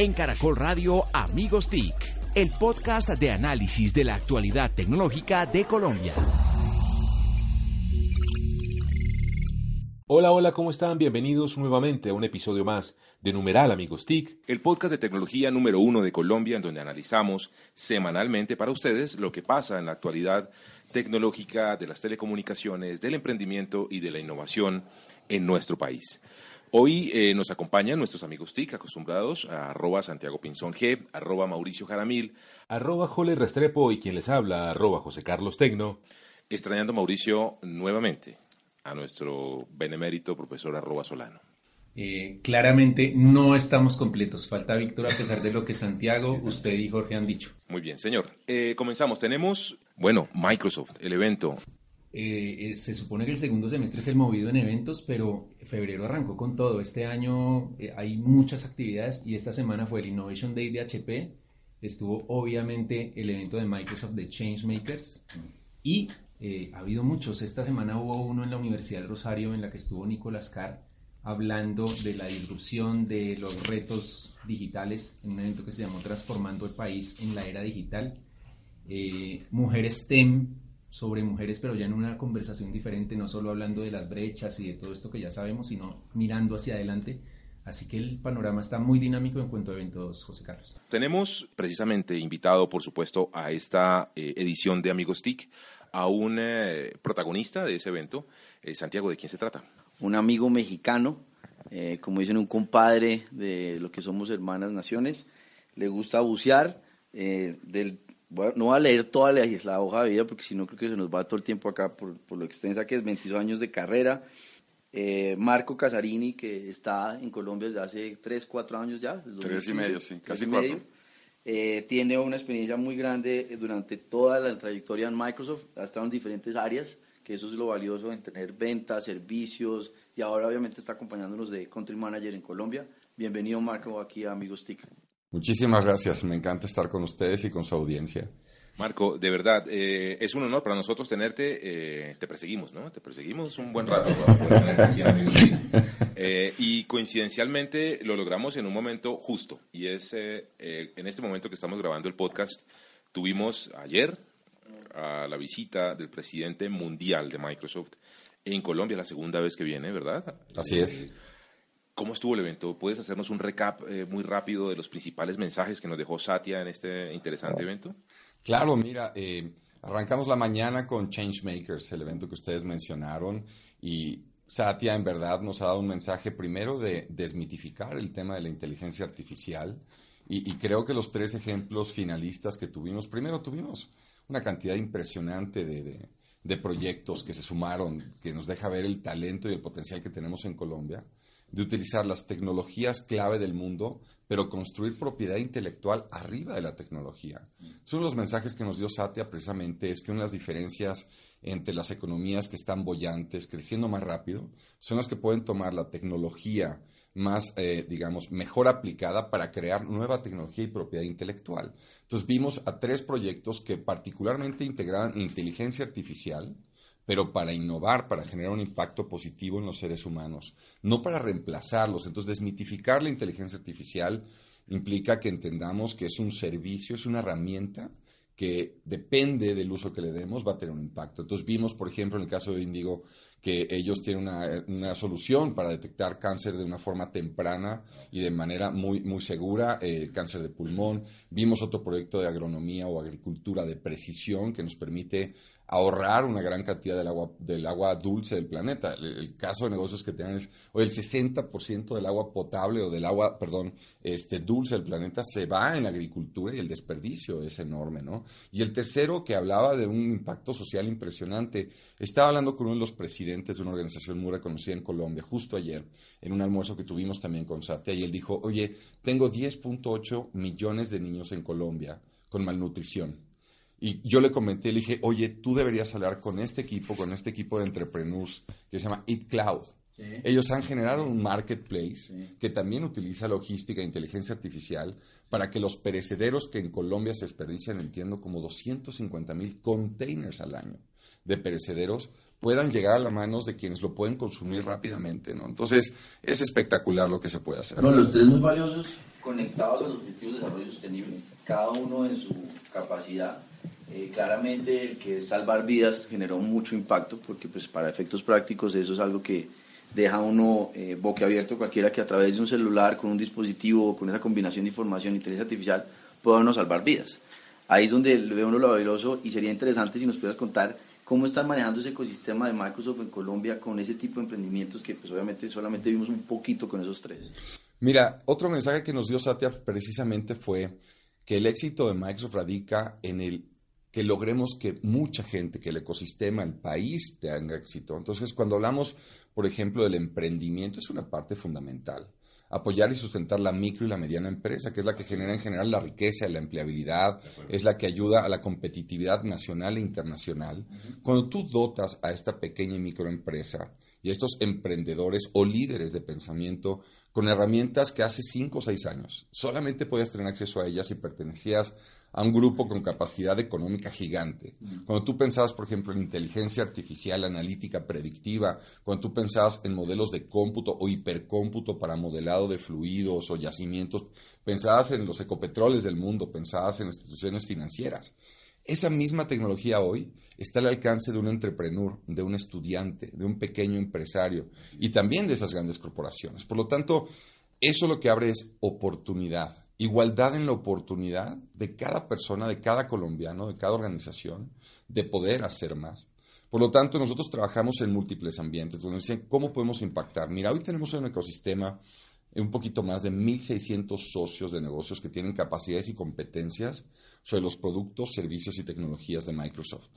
En Caracol Radio Amigos TIC, el podcast de análisis de la actualidad tecnológica de Colombia. Hola, hola, ¿cómo están? Bienvenidos nuevamente a un episodio más de Numeral Amigos TIC, el podcast de tecnología número uno de Colombia, en donde analizamos semanalmente para ustedes lo que pasa en la actualidad tecnológica de las telecomunicaciones, del emprendimiento y de la innovación en nuestro país. Hoy eh, nos acompañan nuestros amigos TIC, acostumbrados a arroba Santiago Pinzón G, arroba Mauricio Jaramil, arroba Jole Restrepo y quien les habla, arroba José Carlos Tecno. Extrañando Mauricio nuevamente a nuestro benemérito profesor arroba Solano. Eh, claramente no estamos completos. Falta Víctor a pesar de lo que Santiago, usted y Jorge han dicho. Muy bien, señor. Eh, comenzamos. Tenemos, bueno, Microsoft, el evento. Eh, se supone que el segundo semestre es el movido en eventos, pero febrero arrancó con todo. Este año hay muchas actividades y esta semana fue el Innovation Day de HP. Estuvo obviamente el evento de Microsoft de Changemakers y ha habido muchos. Esta semana hubo uno en la Universidad del Rosario en la que estuvo Nicolás Carr hablando de la disrupción de los retos digitales en un evento que se llamó Transformando el País en la Era Digital. Eh, mujeres STEM sobre mujeres, pero ya en una conversación diferente, no solo hablando de las brechas y de todo esto que ya sabemos, sino mirando hacia adelante. Así que el panorama está muy dinámico en cuanto a eventos, José Carlos. Tenemos precisamente invitado, por supuesto, a esta eh, edición de Amigos TIC a un eh, protagonista de ese evento. Santiago, ¿de quién se trata? un amigo mexicano, eh, como dicen, un compadre de lo que somos hermanas naciones. Le gusta bucear. Eh, no voy a leer toda la, hoja de vida porque si no creo que se nos va todo el tiempo acá por, lo extensa que es, 22 años de carrera. Eh, Marco Casarini, que está en Colombia desde hace 3, 4 años ya. Tres y medio, sí, casi cuatro. tiene una experiencia muy grande durante toda la trayectoria en Microsoft, ha estado en diferentes áreas que eso es lo valioso en tener ventas, servicios y ahora obviamente está acompañándonos de Country Manager en Colombia. Bienvenido Marco aquí a Amigos TIC. Muchísimas gracias, me encanta estar con ustedes y con su audiencia. Marco, de verdad, eh, es un honor para nosotros tenerte. Eh, te perseguimos, ¿no? Te perseguimos un buen rato. eh, y coincidencialmente lo logramos en un momento justo. Y es eh, en este momento que estamos grabando el podcast. Tuvimos ayer, a la visita del presidente mundial de Microsoft en Colombia, la segunda vez que viene, ¿verdad? Así es. ¿Cómo estuvo el evento? ¿Puedes hacernos un recap eh, muy rápido de los principales mensajes que nos dejó Satya en este interesante evento? Claro, mira, eh, arrancamos la mañana con Changemakers, el evento que ustedes mencionaron, y Satya en verdad nos ha dado un mensaje primero de desmitificar el tema de la inteligencia artificial, y, y creo que los tres ejemplos finalistas que tuvimos, primero tuvimos una cantidad impresionante de, proyectos que se sumaron, que nos deja ver el talento y el potencial que tenemos en Colombia, de utilizar las tecnologías clave del mundo, pero construir propiedad intelectual arriba de la tecnología. Uno de los mensajes que nos dio Satya precisamente es que una las diferencias entre las economías que están bollantes, creciendo más rápido, son las que pueden tomar la tecnología más, eh, digamos, mejor aplicada para crear nueva tecnología y propiedad intelectual. Entonces vimos a tres proyectos que particularmente integraban inteligencia artificial, pero para innovar, para generar un impacto positivo en los seres humanos, no para reemplazarlos. Entonces desmitificar la inteligencia artificial implica que entendamos que es un servicio, es una herramienta que depende del uso que le demos, va a tener un impacto. Entonces vimos, por ejemplo, en el caso de Indigo, que ellos tienen una, solución para detectar cáncer de una forma temprana y de manera muy, muy segura, eh, cáncer de pulmón. Vimos otro proyecto de agronomía o agricultura de precisión que nos permite ahorrar una gran cantidad del agua, del agua dulce del planeta. El, caso de negocios que tienen es, o el 60% del agua potable o del agua, perdón, este, dulce del planeta se va en la agricultura y el desperdicio es enorme, ¿no? Y el tercero, que hablaba de un impacto social impresionante, estaba hablando con uno de los presidentes de una organización muy reconocida en Colombia, justo ayer, en un almuerzo que tuvimos también con Satya, y él dijo, oye, tengo 10.8 millones de niños en Colombia con malnutrición y yo le comenté, le dije, oye, tú deberías hablar con este equipo, con este equipo de entrepreneurs que se llama Eat Cloud. Ellos han generado un marketplace que también utiliza logística e inteligencia artificial para que los perecederos que en Colombia se desperdician, entiendo, como 250 mil containers al año de perecederos, puedan llegar a las manos de quienes lo pueden consumir rápidamente, ¿no? Entonces, es espectacular lo que se puede hacer. No, los tres muy valiosos conectados a los objetivos de desarrollo sostenible, cada uno en su capacidad. Eh, claramente el que salvar vidas generó mucho impacto porque pues para efectos prácticos eso es algo que deja uno eh, boquiabierto cualquiera que a través de un celular, con un dispositivo, con esa combinación de información inteligencia artificial pueda uno salvar vidas. Ahí es donde ve uno lo valioso y sería interesante si nos pudieras contar cómo están manejando ese ecosistema de Microsoft en Colombia con ese tipo de emprendimientos que pues obviamente solamente vimos un poquito con esos tres. Mira, otro mensaje que nos dio Satya precisamente fue que el éxito de Microsoft radica en el que logremos que mucha gente, que el ecosistema, el país tenga éxito. Entonces, cuando hablamos, por ejemplo, del emprendimiento, es una parte fundamental. Apoyar y sustentar la micro y la mediana empresa, que es la que genera en general la riqueza la empleabilidad, es la que ayuda a la competitividad nacional e internacional. Cuando tú dotas a esta pequeña y microempresa y estos emprendedores o líderes de pensamiento con herramientas que hace cinco o seis años solamente podías tener acceso a ellas si pertenecías a un grupo con capacidad económica gigante. Cuando tú pensabas, por ejemplo, en inteligencia artificial, analítica predictiva, cuando tú pensabas en modelos de cómputo o hipercómputo para modelado de fluidos o yacimientos, pensabas en los ecopetroles del mundo, pensabas en instituciones financieras. Esa misma tecnología hoy está al alcance de un entrepreneur, de un estudiante, de un pequeño empresario y también de esas grandes corporaciones. Por lo tanto, eso lo que abre es oportunidad igualdad en la oportunidad de cada persona, de cada colombiano, de cada organización, de poder hacer más. Por lo tanto, nosotros trabajamos en múltiples ambientes, donde dicen, ¿cómo podemos impactar? Mira, hoy tenemos un ecosistema, un poquito más de 1.600 socios de negocios que tienen capacidades y competencias sobre los productos, servicios y tecnologías de Microsoft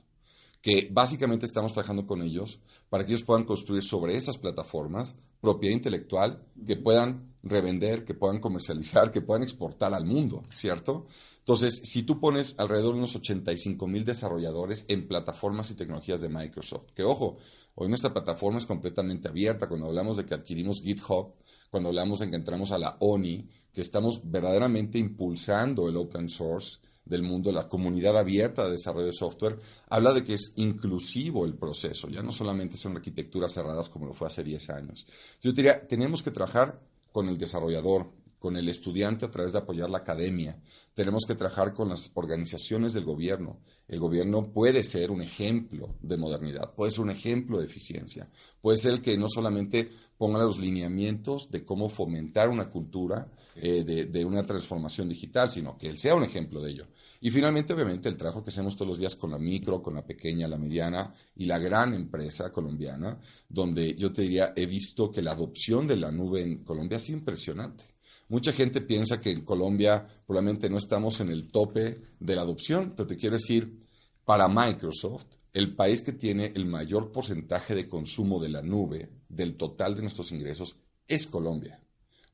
que básicamente estamos trabajando con ellos para que ellos puedan construir sobre esas plataformas propiedad intelectual que puedan revender, que puedan comercializar, que puedan exportar al mundo, ¿cierto? Entonces, si tú pones alrededor de unos 85 mil desarrolladores en plataformas y tecnologías de Microsoft, que ojo, hoy nuestra plataforma es completamente abierta, cuando hablamos de que adquirimos GitHub, cuando hablamos de que entramos a la ONI, que estamos verdaderamente impulsando el open source, del mundo, la comunidad abierta de desarrollo de software, habla de que es inclusivo el proceso, ya no solamente son arquitecturas cerradas como lo fue hace 10 años. Yo diría, tenemos que trabajar con el desarrollador, con el estudiante a través de apoyar la academia. Tenemos que trabajar con las organizaciones del gobierno. El gobierno puede ser un ejemplo de modernidad, puede ser un ejemplo de eficiencia, puede ser el que no solamente ponga los lineamientos de cómo fomentar una cultura eh, de, de, una transformación digital, sino que él sea un ejemplo de ello. Y finalmente, obviamente, el trabajo que hacemos todos los días con la micro, con la pequeña, la mediana y la gran empresa colombiana, donde yo te diría, he visto que la adopción de la nube en Colombia sido impresionante. Mucha gente piensa que en Colombia probablemente no estamos en el tope de la adopción, pero te quiero decir, para Microsoft, el país que tiene el mayor porcentaje de consumo de la nube del total de nuestros ingresos es Colombia.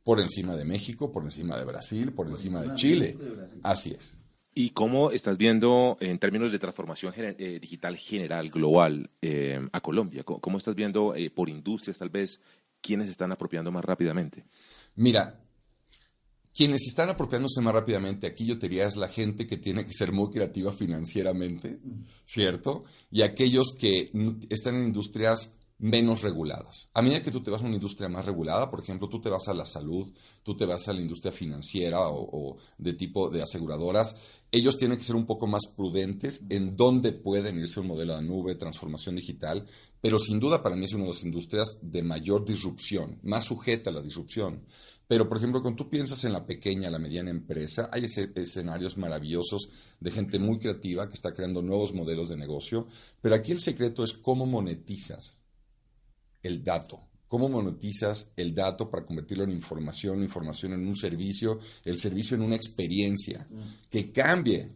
Por encima de México, por encima de Brasil, por, encima, de Chile. Así es. ¿Y cómo estás viendo en términos de transformación eh, digital general, global, eh, a Colombia? ¿Cómo, estás viendo eh, por industrias tal vez quiénes están apropiando más rápidamente? Mira, quienes están apropiándose más rápidamente, aquí yo te diría, es la gente que tiene que ser muy creativa financieramente, ¿cierto? Y aquellos que están en industrias menos reguladas. A medida que tú te vas a una industria más regulada, por ejemplo, tú te vas a la salud, tú te vas a la industria financiera o, de tipo de aseguradoras, ellos tienen que ser un poco más prudentes en dónde pueden irse un modelo de nube, transformación digital, pero sin duda para mí es una de las industrias de mayor disrupción, más sujeta a la disrupción. Pero, por ejemplo, cuando tú piensas en la pequeña, la mediana empresa, hay escenarios maravillosos de gente muy creativa que está creando nuevos modelos de negocio, pero aquí el secreto es cómo monetizas el dato. ¿Cómo monetizas el dato para convertirlo en información, información en un servicio, el servicio en una experiencia que cambie,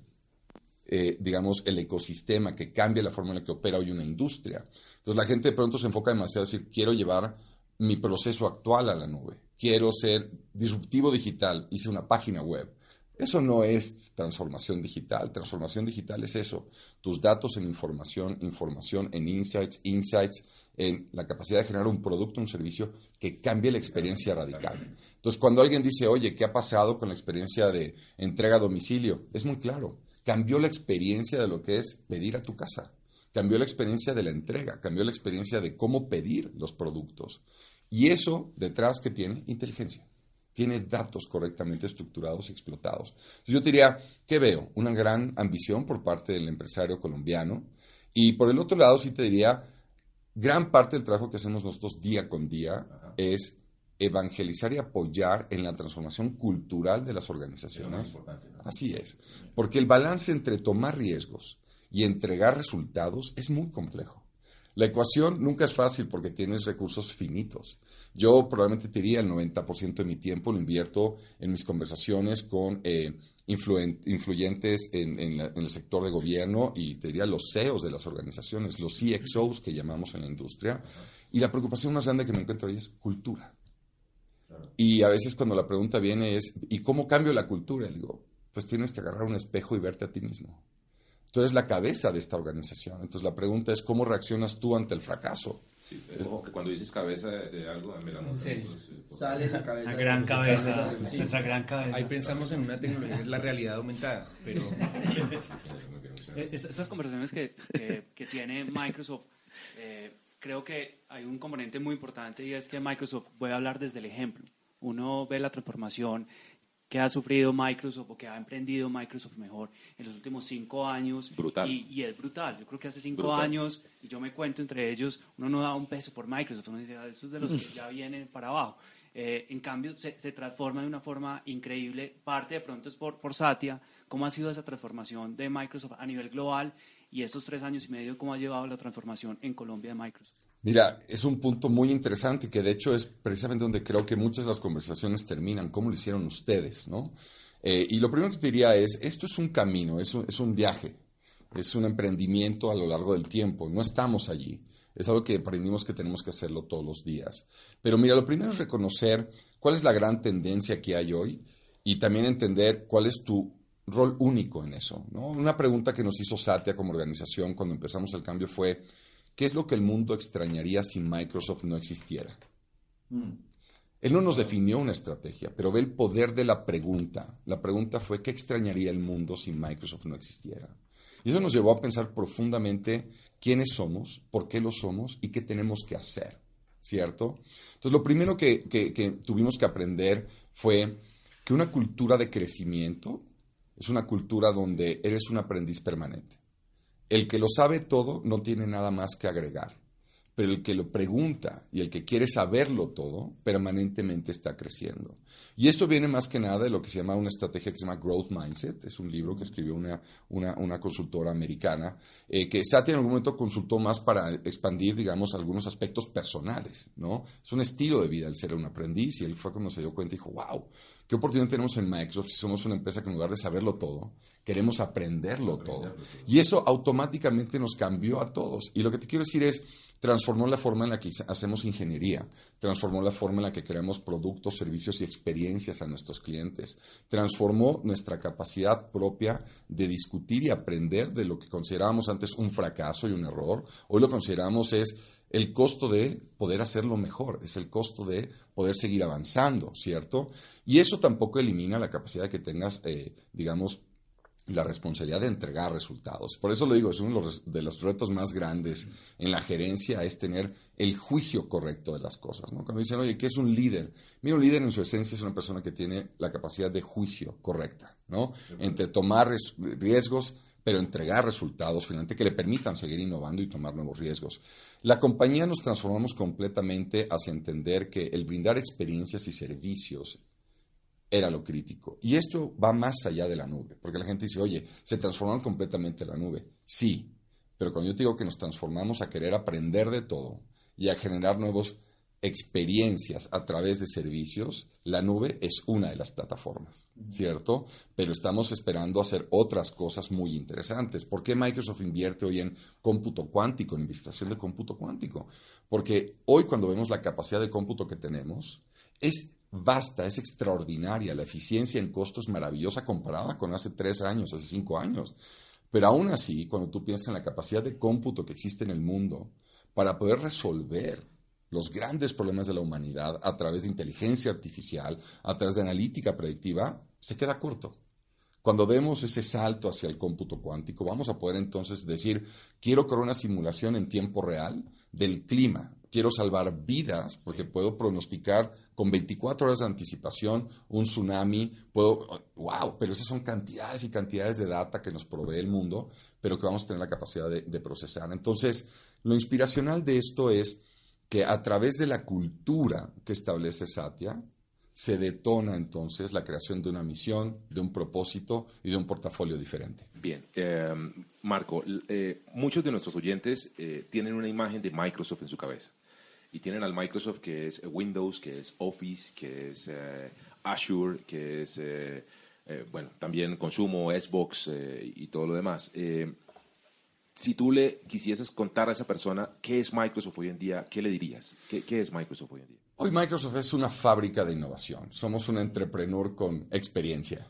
eh, digamos, el ecosistema, que cambie la forma en la que opera hoy una industria? Entonces la gente de pronto se enfoca demasiado a decir, quiero llevar mi proceso actual a la nube quiero ser disruptivo digital, hice una página web. Eso no es transformación digital. Transformación digital es eso. Tus datos en información, información en insights, insights en la capacidad de generar un producto, un servicio que cambie la experiencia radical. Entonces, cuando alguien dice, oye, ¿qué ha pasado con la experiencia de entrega a domicilio? Es muy claro. Cambió la experiencia de lo que es pedir a tu casa. Cambió la experiencia de la entrega. Cambió la experiencia de cómo pedir los productos. Y eso detrás que tiene inteligencia. tiene datos correctamente estructurados y explotados. yo diría, ¿qué veo? Una gran ambición por parte del empresario colombiano. Y por el otro lado, sí te diría, gran parte del trabajo que hacemos nosotros día con día es evangelizar y apoyar en la transformación cultural de las organizaciones. Así es, porque el balance entre tomar riesgos y entregar resultados es muy complejo. La ecuación nunca es fácil porque tienes recursos finitos. Yo probablemente te diría el 90% de mi tiempo lo invierto en mis conversaciones con eh, influyentes en, el sector de gobierno y te diría los CEOs de las organizaciones, los CXOs que llamamos en la industria. Y la preocupación más grande que me encuentro ahí es cultura. Y a veces cuando la pregunta viene es, ¿y cómo cambio la cultura? Le digo, pues tienes que agarrar un espejo y verte a ti mismo. Tú eres la cabeza de esta organización. Entonces la pregunta es, ¿cómo reaccionas tú ante el fracaso? Sí, es como que cuando dices cabeza de, algo, me la sí. Pues, Sale la cabeza. La gran cabeza, nuestra gran cabeza. Ahí pensamos en una tecnología que es la realidad aumentada, pero... Estas conversaciones que, que, tiene Microsoft, eh, creo que hay un componente muy importante y es que Microsoft puede hablar desde el ejemplo. Uno ve la transformación que ha sufrido Microsoft o que ha emprendido Microsoft mejor en los últimos cinco años. Brutal. Y, es brutal. Yo creo que hace cinco años, y yo me cuento entre ellos, uno no da un peso por Microsoft, uno dice, ah, eso es de los que ya vienen para abajo. Eh, en cambio, se, se, transforma de una forma increíble. Parte de pronto es por, por Satya. ¿Cómo ha sido esa transformación de Microsoft a nivel global? Y estos tres años y medio, ¿cómo ha llevado la transformación en Colombia de Microsoft? Mira, es un punto muy interesante que de hecho es precisamente donde creo que muchas de las conversaciones terminan, cómo lo hicieron ustedes, ¿no? Eh, y lo primero que te diría es, esto es un camino, es un, es un viaje, es un emprendimiento a lo largo del tiempo, no estamos allí. Es algo que aprendimos que tenemos que hacerlo todos los días. Pero mira, lo primero es reconocer cuál es la gran tendencia que hay hoy y también entender cuál es tu rol único en eso. ¿no? Una pregunta que nos hizo Satya como organización cuando empezamos el cambio fue, ¿Qué es lo que el mundo extrañaría si Microsoft no existiera? Mm. Él no nos definió una estrategia, pero ve el poder de la pregunta. La pregunta fue, ¿qué extrañaría el mundo si Microsoft no existiera? Y eso nos llevó a pensar profundamente quiénes somos, por qué lo somos y qué tenemos que hacer, ¿cierto? Entonces, lo primero que, que tuvimos que aprender fue que una cultura de crecimiento es una cultura donde eres un aprendiz permanente. El que lo sabe todo no tiene nada más que agregar, pero el que lo pregunta y el que quiere saberlo todo permanentemente está creciendo. Y esto viene más que nada de lo que se llama una estrategia que se llama Growth Mindset, es un libro que escribió una, una, consultora americana, eh, que Satya en algún momento consultó más para expandir, digamos, algunos aspectos personales, ¿no? Es un estilo de vida el ser un aprendiz y él fue cuando se dio cuenta y dijo, wow, ¿Qué oportunidad tenemos en Microsoft si somos una empresa que en lugar de saberlo todo, queremos aprenderlo, todo? Y eso automáticamente nos cambió a todos. Y lo que te quiero decir es, transformó la forma en la que hacemos ingeniería, transformó la forma en la que creamos productos, servicios y experiencias a nuestros clientes, transformó nuestra capacidad propia de discutir y aprender de lo que considerábamos antes un fracaso y un error. Hoy lo consideramos es el costo de poder hacerlo mejor, es el costo de poder seguir avanzando, ¿cierto? Y eso tampoco elimina la capacidad que tengas, eh, digamos, la responsabilidad de entregar resultados. Por eso lo digo, es uno de los, retos más grandes en la gerencia, es tener el juicio correcto de las cosas. ¿no? Cuando dicen, oye, ¿qué es un líder? Mira, un líder en su esencia es una persona que tiene la capacidad de juicio correcta, ¿no? Entre tomar riesgos, pero entregar resultados finalmente que le permitan seguir innovando y tomar nuevos riesgos. La compañía nos transformamos completamente hacia entender que el brindar experiencias y servicios era lo crítico. Y esto va más allá de la nube, porque la gente dice, oye, se transformaron completamente la nube. Sí, pero cuando yo digo que nos transformamos a querer aprender de todo y a generar nuevos experiencias a través de servicios, la nube es una de las plataformas, ¿cierto? Pero estamos esperando hacer otras cosas muy interesantes. ¿Por qué Microsoft invierte hoy en cómputo cuántico, en investigación de cómputo cuántico? Porque hoy cuando vemos la capacidad de cómputo que tenemos, es vasta, es extraordinaria. La eficiencia en costos es maravillosa comparada con hace tres años, hace cinco años. Pero aún así, cuando tú piensas en la capacidad de cómputo que existe en el mundo para poder resolver los grandes problemas de la humanidad a través de inteligencia artificial, a través de analítica predictiva, se queda corto. Cuando demos ese salto hacia el cómputo cuántico, vamos a poder entonces decir, quiero crear una simulación en tiempo real del clima. Quiero salvar vidas, porque puedo pronosticar con 24 horas de anticipación un tsunami, puedo, wow, pero esas son cantidades y cantidades de data que nos provee el mundo, pero que vamos a tener la capacidad de, procesar. Entonces, lo inspiracional de esto es que a través de la cultura que establece Satya, se detona entonces la creación de una misión, de un propósito y de un portafolio diferente. Bien, eh, Marco, eh, muchos de nuestros oyentes eh, tienen una imagen de Microsoft en su cabeza y tienen al Microsoft que es Windows, que es Office, que es Azure, que es, bueno, también consumo, Xbox y todo lo demás. si tú le quisieses contar a esa persona qué es Microsoft hoy en día, ¿qué le dirías? ¿Qué, qué es Microsoft hoy en día? Hoy Microsoft es una fábrica de innovación. Somos un entrepreneur con experiencia.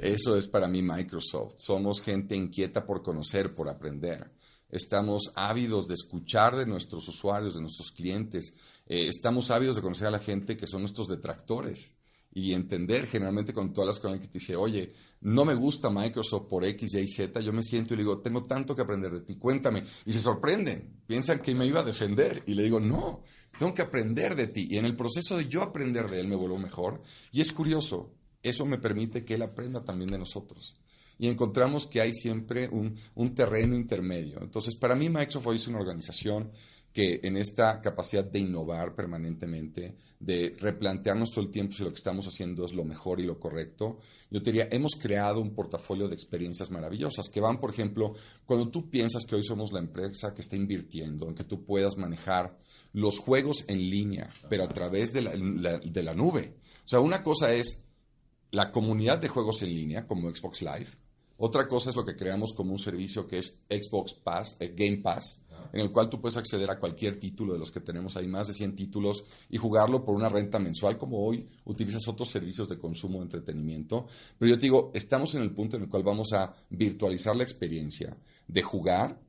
Eso es para mí Microsoft. Somos gente inquieta por conocer, por aprender. Estamos ávidos de escuchar de nuestros usuarios, de nuestros clientes. Eh, estamos ávidos de conocer a la gente que son nuestros detractores y entender generalmente con todas las cosas que te dice, oye, no me gusta Microsoft por X, Y, Z, yo me siento y le digo, tengo tanto que aprender de ti, cuéntame. Y se sorprenden, piensan que me iba a defender y le digo, no, tengo que aprender de ti. Y en el proceso de yo aprender de él me vuelvo mejor. Y es curioso, eso me permite que él aprenda también de nosotros. Y encontramos que hay siempre un, un terreno intermedio. Entonces, para mí Microsoft hoy es una organización que en esta capacidad de innovar permanentemente, de replantearnos todo el tiempo si lo que estamos haciendo es lo mejor y lo correcto, yo te diría, hemos creado un portafolio de experiencias maravillosas que van, por ejemplo, cuando tú piensas que hoy somos la empresa que está invirtiendo en que tú puedas manejar los juegos en línea, pero a través de la, de la nube. O sea, una cosa es la comunidad de juegos en línea, como Xbox Live, otra cosa es lo que creamos como un servicio que es Xbox Pass, eh, Game Pass, en el cual tú puedes acceder a cualquier título de los que tenemos ahí, más de 100 títulos, y jugarlo por una renta mensual, como hoy utilizas otros servicios de consumo de entretenimiento. Pero yo te digo, estamos en el punto en el cual vamos a virtualizar la experiencia de jugar,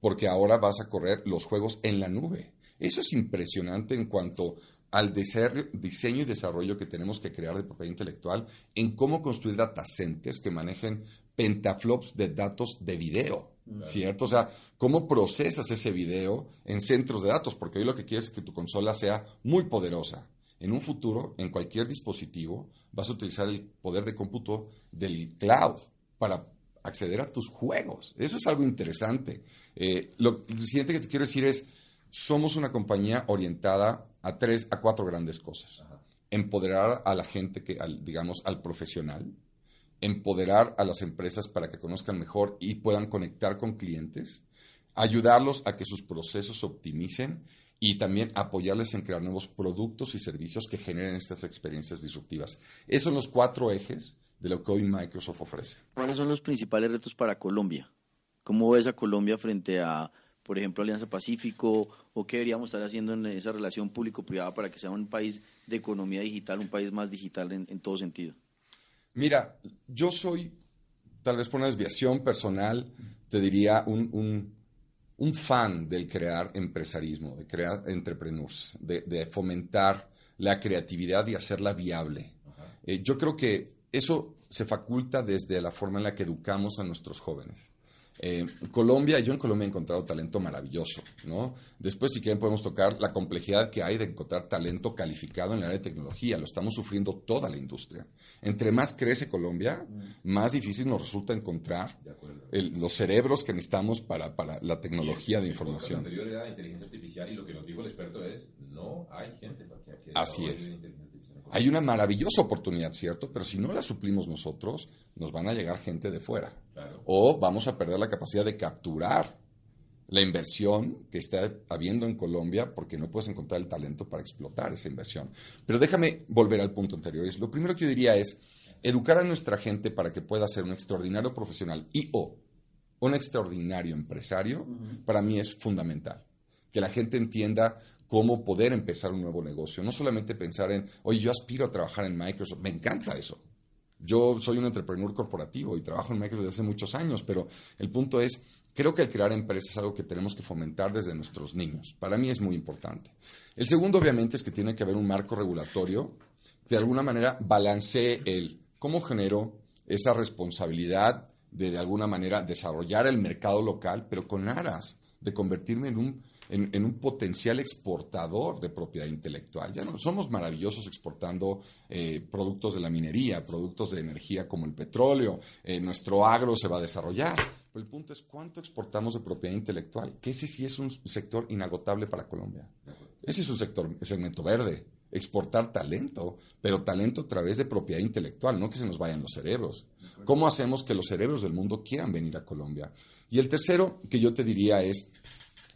porque ahora vas a correr los juegos en la nube. Eso es impresionante en cuanto al diseño y desarrollo que tenemos que crear de propiedad intelectual en cómo construir data centers que manejen pentaflops de datos de video, ¿cierto? O sea, ¿cómo procesas ese video en centros de datos? Porque hoy lo que quieres es que tu consola sea muy poderosa. En un futuro, en cualquier dispositivo, vas a utilizar el poder de cómputo del cloud para acceder a tus juegos. Eso es algo interesante. Eh, lo, siguiente que te quiero decir es, somos una compañía orientada a tres, a cuatro grandes cosas. Empoderar a la gente, que, digamos, al profesional, empoderar a las empresas para que conozcan mejor y puedan conectar con clientes, ayudarlos a que sus procesos se optimicen y también apoyarles en crear nuevos productos y servicios que generen estas experiencias disruptivas. Esos son los cuatro ejes de lo que hoy Microsoft ofrece. ¿Cuáles son los principales retos para Colombia? ¿Cómo ves a Colombia frente a, por ejemplo, Alianza Pacífico? ¿O qué deberíamos estar haciendo en esa relación público-privada para que sea un país de economía digital, un país más digital en todo sentido? Mira, yo soy, tal vez por una desviación personal, te diría un, fan del crear empresarismo, de crear entrepreneurs, de, fomentar la creatividad y hacerla viable. Eh, yo creo que eso se faculta desde la forma en la que educamos a nuestros jóvenes. Eh, Colombia, yo en Colombia he encontrado talento maravilloso, ¿no? Después, si quieren, podemos tocar la complejidad que hay de encontrar talento calificado en el área de tecnología. Lo estamos sufriendo toda la industria. Entre más crece Colombia, mm. más difícil nos resulta encontrar los cerebros que necesitamos para, la tecnología de información. anterior era inteligencia artificial y lo que nos dijo el experto es, no hay gente para que Así es. Hay una maravillosa oportunidad, ¿cierto? Pero si no la suplimos nosotros, nos van a llegar gente de fuera. O vamos a perder la capacidad de capturar la inversión que está habiendo en Colombia porque no puedes encontrar el talento para explotar esa inversión. Pero déjame volver al punto anterior. Lo primero que yo diría es educar a nuestra gente para que pueda ser un extraordinario profesional y o un extraordinario empresario, para mí es fundamental. Que la gente entienda cómo poder empezar un nuevo negocio. No solamente pensar en, oye, yo aspiro a trabajar en Microsoft, me encanta eso. Yo soy un entrepreneur corporativo y trabajo en Microsoft desde hace muchos años, pero el punto es, creo que el crear empresas es algo que tenemos que fomentar desde nuestros niños. Para mí es muy importante. El segundo, obviamente, es que tiene que haber un marco regulatorio que de alguna manera balancee el cómo genero esa responsabilidad de de alguna manera desarrollar el mercado local, pero con aras de convertirme en un en, un potencial exportador de propiedad intelectual. Ya no somos maravillosos exportando eh, productos de la minería, productos de energía como el petróleo, eh, nuestro agro se va a desarrollar. Pero el punto es cuánto exportamos de propiedad intelectual, que ese sí es un sector inagotable para Colombia. Ese es un sector, segmento verde exportar talento, pero talento a través de propiedad intelectual, no que se nos vayan los cerebros. ¿Cómo hacemos que los cerebros del mundo quieran venir a Colombia? Y el tercero que yo te diría es,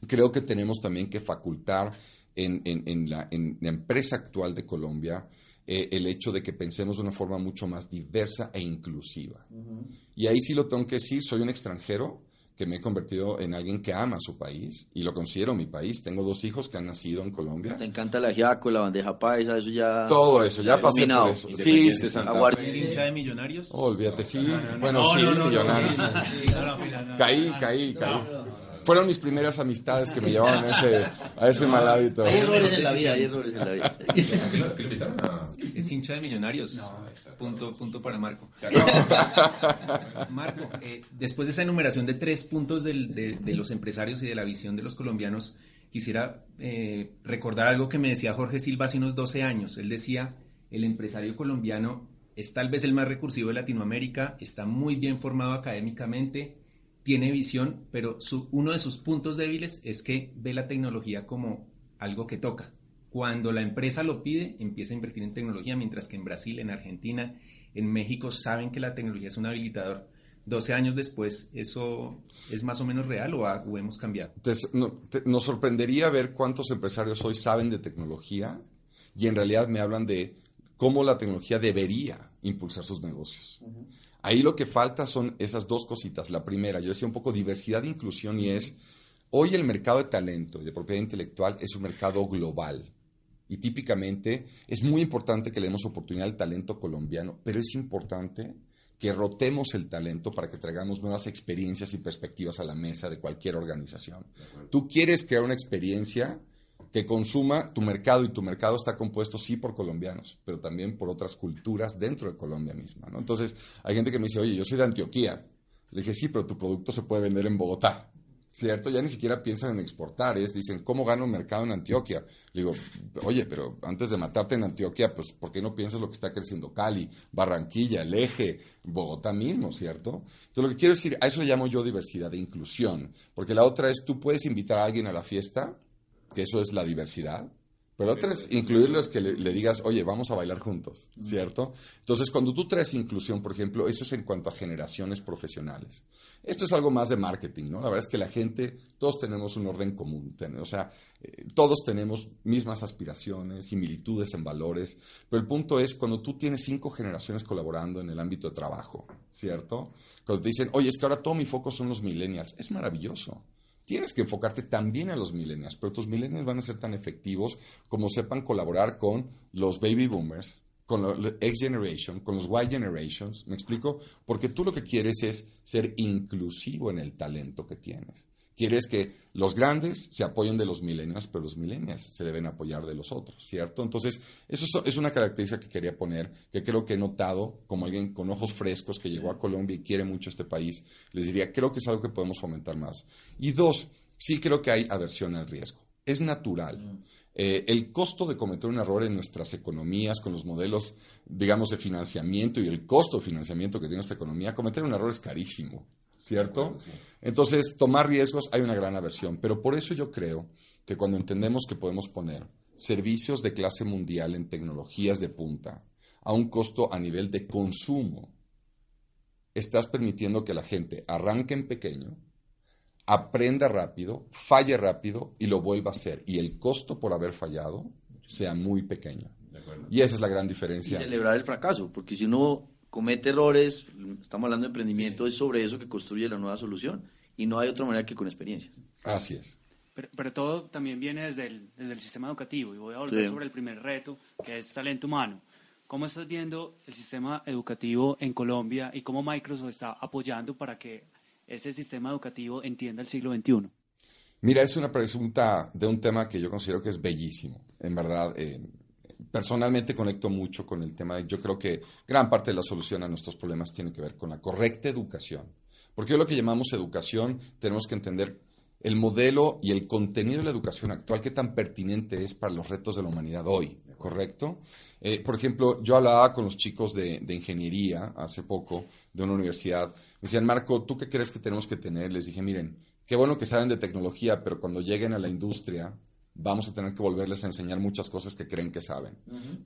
creo que tenemos también que facultar en, la, empresa actual de Colombia eh, el hecho de que pensemos de una forma mucho más diversa e inclusiva. Y ahí sí lo tengo que decir, soy un extranjero, que me he convertido en alguien que ama su país y lo considero mi país. Tengo dos hijos que han nacido en Colombia. Te encanta la ajiaco, la bandeja paisa, eso ya... Todo eso, ya pasé por eso. Sí, sí, ¿El hincha de millonarios? Oh, olvídate, sí. bueno, sí, millonarios. Caí, caí, caí fueron mis primeras amistades que me llevaban a ese, a ese mal hábito. Hay errores en la vida, hay errores en la vida. Es hincha de millonarios. punto, punto para Marco. Marco, eh, después de esa enumeración de tres puntos de, los empresarios y de la visión de los colombianos, quisiera eh, recordar algo que me decía Jorge Silva hace unos 12 años. Él decía, el empresario colombiano es tal vez el más recursivo de Latinoamérica, está muy bien formado académicamente, tiene visión, pero uno de sus puntos débiles es que ve la tecnología como algo que toca. Cuando la empresa lo pide, empieza a invertir en tecnología, mientras que en Brasil, en Argentina, en México saben que la tecnología es un habilitador. 12 años después, ¿eso es más o menos real o, hemos cambiado? nos sorprendería ver cuántos empresarios hoy saben de tecnología y en realidad me hablan de cómo la tecnología debería impulsar sus negocios. Ahí lo que falta son esas dos cositas. La primera, yo decía un poco diversidad e inclusión y es, hoy el mercado de talento y de propiedad intelectual es un mercado global. Y típicamente es muy importante que le demos oportunidad al talento colombiano, pero es importante que rotemos el talento para que traigamos nuevas experiencias y perspectivas a la mesa de cualquier organización. Tú quieres crear una experiencia que consuma tu mercado y tu mercado está compuesto sí por colombianos, pero también por otras culturas dentro de Colombia misma. ¿no? Entonces, hay gente que me dice, oye, yo soy de Antioquía. Le dije, sí, pero tu producto se puede vender en Bogotá. ¿Cierto? Ya ni siquiera piensan en exportar, es, dicen, ¿cómo gano un mercado en Antioquia? Le digo, oye, pero antes de matarte en Antioquia, pues, ¿por qué no piensas lo que está creciendo Cali, Barranquilla, el eje, Bogotá mismo, ¿cierto? Entonces, lo que quiero decir, a eso le llamo yo diversidad e inclusión, porque la otra es, tú puedes invitar a alguien a la fiesta, que eso es la diversidad. Pero otra es incluirlos que le, digas, oye, vamos a bailar juntos, ¿cierto? Entonces, cuando tú traes inclusión, por ejemplo, eso es en cuanto a generaciones profesionales. Esto es algo más de marketing, ¿no? La verdad es que la gente, todos tenemos un orden común, o sea, eh, todos tenemos mismas aspiraciones, similitudes en valores, pero el punto es cuando tú tienes cinco generaciones colaborando en el ámbito de trabajo, ¿cierto? Cuando te dicen, oye, es que ahora todo mi foco son los millennials, es maravilloso tienes que enfocarte también a los millennials, pero tus millennials van a ser tan efectivos como sepan colaborar con los baby boomers, con la X Generation, con los Y Generations, ¿me explico? Porque tú lo que quieres es ser inclusivo en el talento que tienes. Quieres que los grandes se apoyen de los millennials, pero los millennials se deben apoyar de los otros, ¿cierto? Entonces, eso es una característica que quería poner, que creo que he notado como alguien con ojos frescos que llegó a Colombia y quiere mucho este país. Les diría, creo que es algo que podemos fomentar más. Y dos, sí creo que hay aversión al riesgo. Es natural. Mm. Eh, el costo de cometer un error en nuestras economías, con los modelos, digamos, de financiamiento y el costo de financiamiento que tiene esta economía, cometer un error es carísimo. ¿Cierto? Entonces, tomar riesgos hay una gran aversión, pero por eso yo creo que cuando entendemos que podemos poner servicios de clase mundial en tecnologías de punta a un costo a nivel de consumo, estás permitiendo que la gente arranque en pequeño, aprenda rápido, falle rápido y lo vuelva a hacer. Y el costo por haber fallado sea muy pequeño. Y esa es la gran diferencia. Y celebrar el fracaso, porque si uno comete errores, estamos hablando de emprendimiento, es sobre eso que construye la nueva solución y no hay otra manera que con experiencia. Así es. Pero, todo también viene desde el, desde el sistema educativo y voy a volver sobre el primer reto, que es talento humano. ¿Cómo estás viendo el sistema educativo en Colombia y cómo Microsoft está apoyando para que ese sistema educativo entienda el siglo XXI? Mira, es una pregunta de un tema que yo considero que es bellísimo. En verdad, eh, personalmente conecto mucho con el tema. Yo creo que gran parte de la solución a nuestros problemas tiene que ver con la correcta educación. Porque lo que llamamos educación tenemos que entender el modelo y el contenido de la educación actual, qué tan pertinente es para los retos de la humanidad hoy, ¿correcto? Eh, por ejemplo, yo hablaba con los chicos de, de, ingeniería hace poco de una universidad. Me decían, Marco, ¿tú qué crees que tenemos que tener? Les dije, miren, qué bueno que saben de tecnología, pero cuando lleguen a la industria, vamos a tener que volverles a enseñar muchas cosas que creen que saben.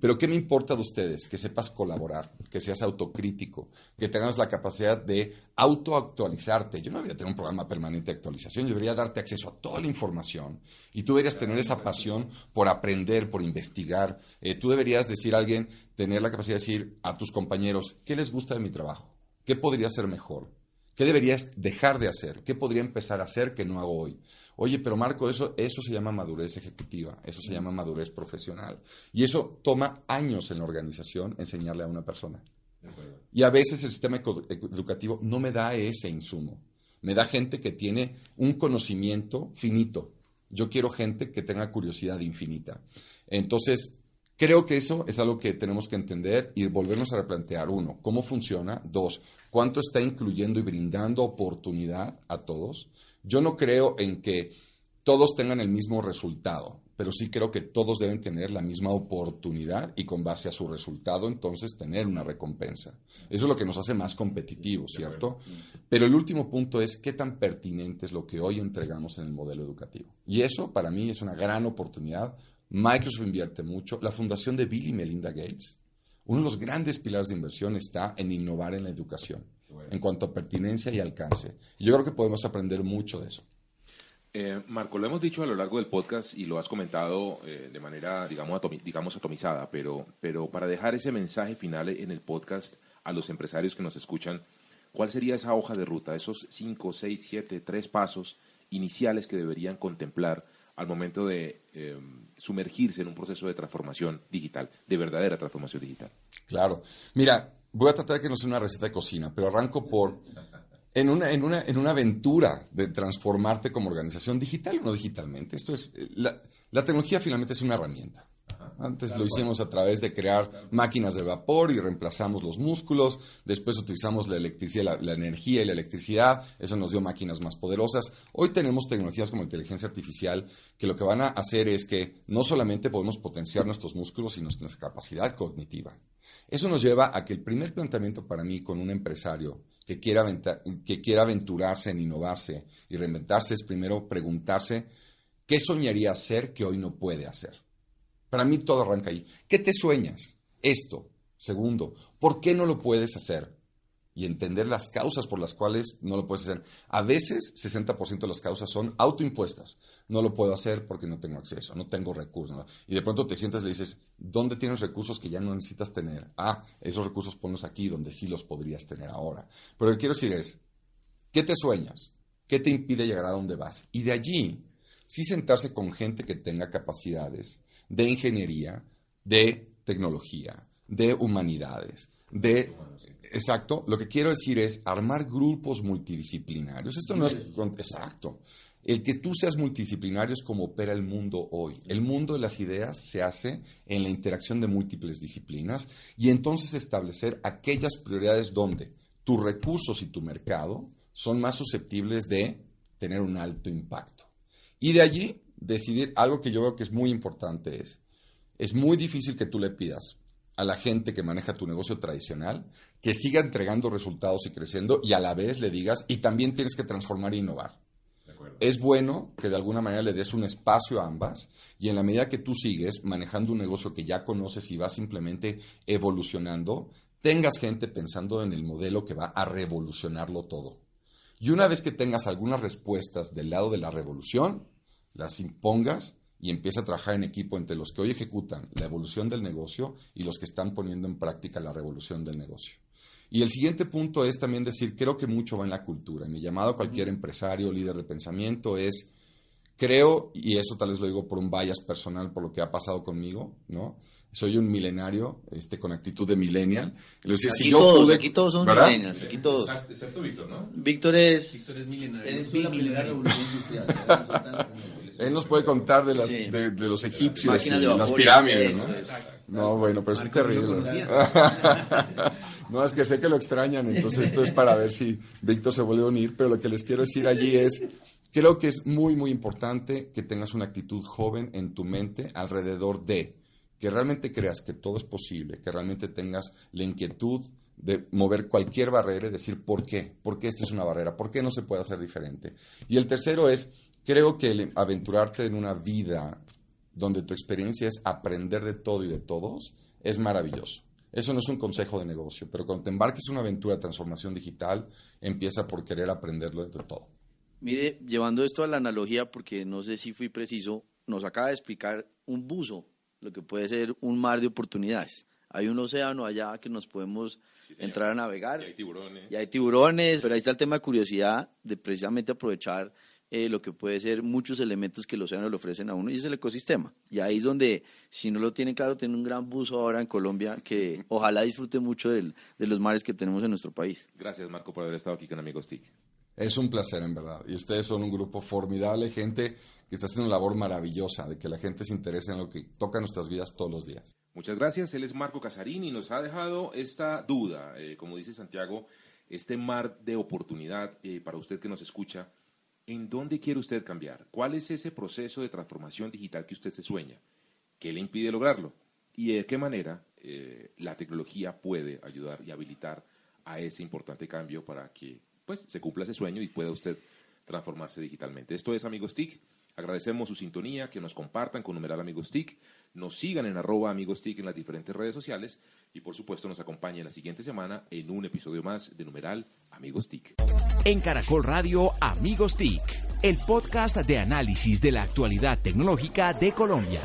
Pero ¿qué me importa de ustedes? Que sepas colaborar, que seas autocrítico, que tengas la capacidad de autoactualizarte. Yo no debería tener un programa permanente de actualización, yo debería darte acceso a toda la información y tú deberías tener esa pasión por aprender, por investigar. Eh, tú deberías decir a alguien, tener la capacidad de decir a tus compañeros, ¿qué les gusta de mi trabajo? ¿Qué podría ser mejor? ¿Qué deberías dejar de hacer? ¿Qué podría empezar a hacer que no hago hoy? Oye, pero Marco, eso, eso se llama madurez ejecutiva, eso se llama madurez profesional. Y eso toma años en la organización enseñarle a una persona. Y a veces el sistema educativo no me da ese insumo. Me da gente que tiene un conocimiento finito. Yo quiero gente que tenga curiosidad infinita. Entonces, creo que eso es algo que tenemos que entender y volvernos a replantear. Uno, ¿cómo funciona? Dos, ¿cuánto está incluyendo y brindando oportunidad a todos? Yo no creo en que todos tengan el mismo resultado, pero sí creo que todos deben tener la misma oportunidad y con base a su resultado entonces tener una recompensa. Eso es lo que nos hace más competitivos, ¿cierto? Pero el último punto es qué tan pertinente es lo que hoy entregamos en el modelo educativo. Y eso para mí es una gran oportunidad. Microsoft invierte mucho. La fundación de Bill y Melinda Gates, uno de los grandes pilares de inversión está en innovar en la educación en cuanto a pertinencia y alcance. Yo creo que podemos aprender mucho de eso. Eh, Marco, lo hemos dicho a lo largo del podcast y lo has comentado eh, de manera, digamos, digamos, atomizada, pero, pero para dejar ese mensaje final en el podcast a los empresarios que nos escuchan, ¿cuál sería esa hoja de ruta, esos cinco, seis, siete, tres pasos iniciales que deberían contemplar al momento de eh, sumergirse en un proceso de transformación digital, de verdadera transformación digital? Claro. Mira, voy a tratar que no sea una receta de cocina, pero arranco por en una, en una, en una aventura de transformarte como organización digital o no digitalmente. Esto es, la, la tecnología finalmente es una herramienta. Antes lo hicimos a través de crear máquinas de vapor y reemplazamos los músculos. Después utilizamos la electricidad, la, la, energía y la electricidad. Eso nos dio máquinas más poderosas. Hoy tenemos tecnologías como inteligencia artificial que lo que van a hacer es que no solamente podemos potenciar nuestros músculos, sino nuestra capacidad cognitiva. Eso nos lleva a que el primer planteamiento para mí con un empresario que quiera, que quiera aventurarse en innovarse y reinventarse es primero preguntarse qué soñaría hacer que hoy no puede hacer. Para mí todo arranca ahí. ¿Qué te sueñas? Esto. Segundo, ¿por qué no lo puedes hacer? y entender las causas por las cuales no lo puedes hacer. A veces, 60% de las causas son autoimpuestas. No lo puedo hacer porque no tengo acceso, no tengo recursos. Y de pronto te sientes y le dices, ¿dónde tienes recursos que ya no necesitas tener? Ah, esos recursos ponlos aquí donde sí los podrías tener ahora. Pero lo que quiero decir es, ¿qué te sueñas? ¿Qué te impide llegar a donde vas? Y de allí, sí sentarse con gente que tenga capacidades de ingeniería, de tecnología, de humanidades, de Exacto. Lo que quiero decir es armar grupos multidisciplinarios. Esto no es exacto. El que tú seas multidisciplinario es como opera el mundo hoy. El mundo de las ideas se hace en la interacción de múltiples disciplinas y entonces establecer aquellas prioridades donde tus recursos y tu mercado son más susceptibles de tener un alto impacto. Y de allí decidir algo que yo veo que es muy importante es, es muy difícil que tú le pidas a la gente que maneja tu negocio tradicional que siga entregando resultados y creciendo y a la vez le digas, y también tienes que transformar e innovar. Es bueno que de alguna manera le des un espacio a ambas y en la medida que tú sigues manejando un negocio que ya conoces y vas simplemente evolucionando, tengas gente pensando en el modelo que va a revolucionarlo todo. Y una vez que tengas algunas respuestas del lado de la revolución, las impongas y empieza a trabajar en equipo entre los que hoy ejecutan la evolución del negocio y los que están poniendo en práctica la revolución del negocio. Y el siguiente punto es también decir, creo que mucho va en la cultura. Mi llamado a cualquier empresario, líder de pensamiento es, creo, y eso tal vez lo digo por un bias personal, por lo que ha pasado conmigo, ¿no? Soy un milenario, este, con actitud de millennial. aquí, si todos, aquí todos somos millennials, aquí todos. Excepto Víctor, ¿no? Víctor es... Víctor es milenario. Él es la primera revolución industrial. Él nos puede contar de, las, de, los egipcios y las pirámides, ¿no? No, bueno, pero es terrible. no, es que sé que lo extrañan, entonces esto es para ver si Víctor se vuelve a unir, pero lo que les quiero decir allí es, Creo que es muy, muy importante que tengas una actitud joven en tu mente alrededor de que realmente creas que todo es posible, que realmente tengas la inquietud de mover cualquier barrera y decir por qué, por qué esto es una barrera, por qué no se puede hacer diferente. Y el tercero es, creo que el aventurarte en una vida donde tu experiencia es aprender de todo y de todos, es maravilloso. Eso no es un consejo de negocio, pero cuando te embarques en una aventura de transformación digital, empieza por querer aprenderlo de todo. Mire, llevando esto a la analogía, porque no sé si fui preciso, nos acaba de explicar un buzo, lo que puede ser un mar de oportunidades. Hay un océano allá que nos podemos entrar a navegar. Y hay tiburones. Y hay tiburones, pero ahí está el tema de curiosidad, de precisamente aprovechar eh, lo que puede ser muchos elementos que el océano le ofrecen a uno y es el ecosistema. Y ahí es donde, si no lo tienen claro, tiene un gran buzo ahora en Colombia que ojalá disfrute mucho del, de los mares que tenemos en nuestro país. Gracias, Marco, por haber estado aquí con Amigos TIC. Es un placer, en verdad. Y ustedes son un grupo formidable, gente que está haciendo una labor maravillosa, de que la gente se interese en lo que toca nuestras vidas todos los días. Muchas gracias. Él es Marco Casarini y nos ha dejado esta duda, eh, como dice Santiago, este mar de oportunidad eh, para usted que nos escucha. ¿En dónde quiere usted cambiar? ¿Cuál es ese proceso de transformación digital que usted se sueña? ¿Qué le impide lograrlo? ¿Y de qué manera eh, la tecnología puede ayudar y habilitar a ese importante cambio para que pues se cumpla ese sueño y pueda usted transformarse digitalmente. Esto es Amigos TIC. Agradecemos su sintonía, que nos compartan con numeral Amigos TIC, nos sigan en arroba Amigos TIC en las diferentes redes sociales y por supuesto nos acompañen la siguiente semana en un episodio más de numeral Amigos TIC. En Caracol Radio Amigos TIC, el podcast de análisis de la actualidad tecnológica de Colombia.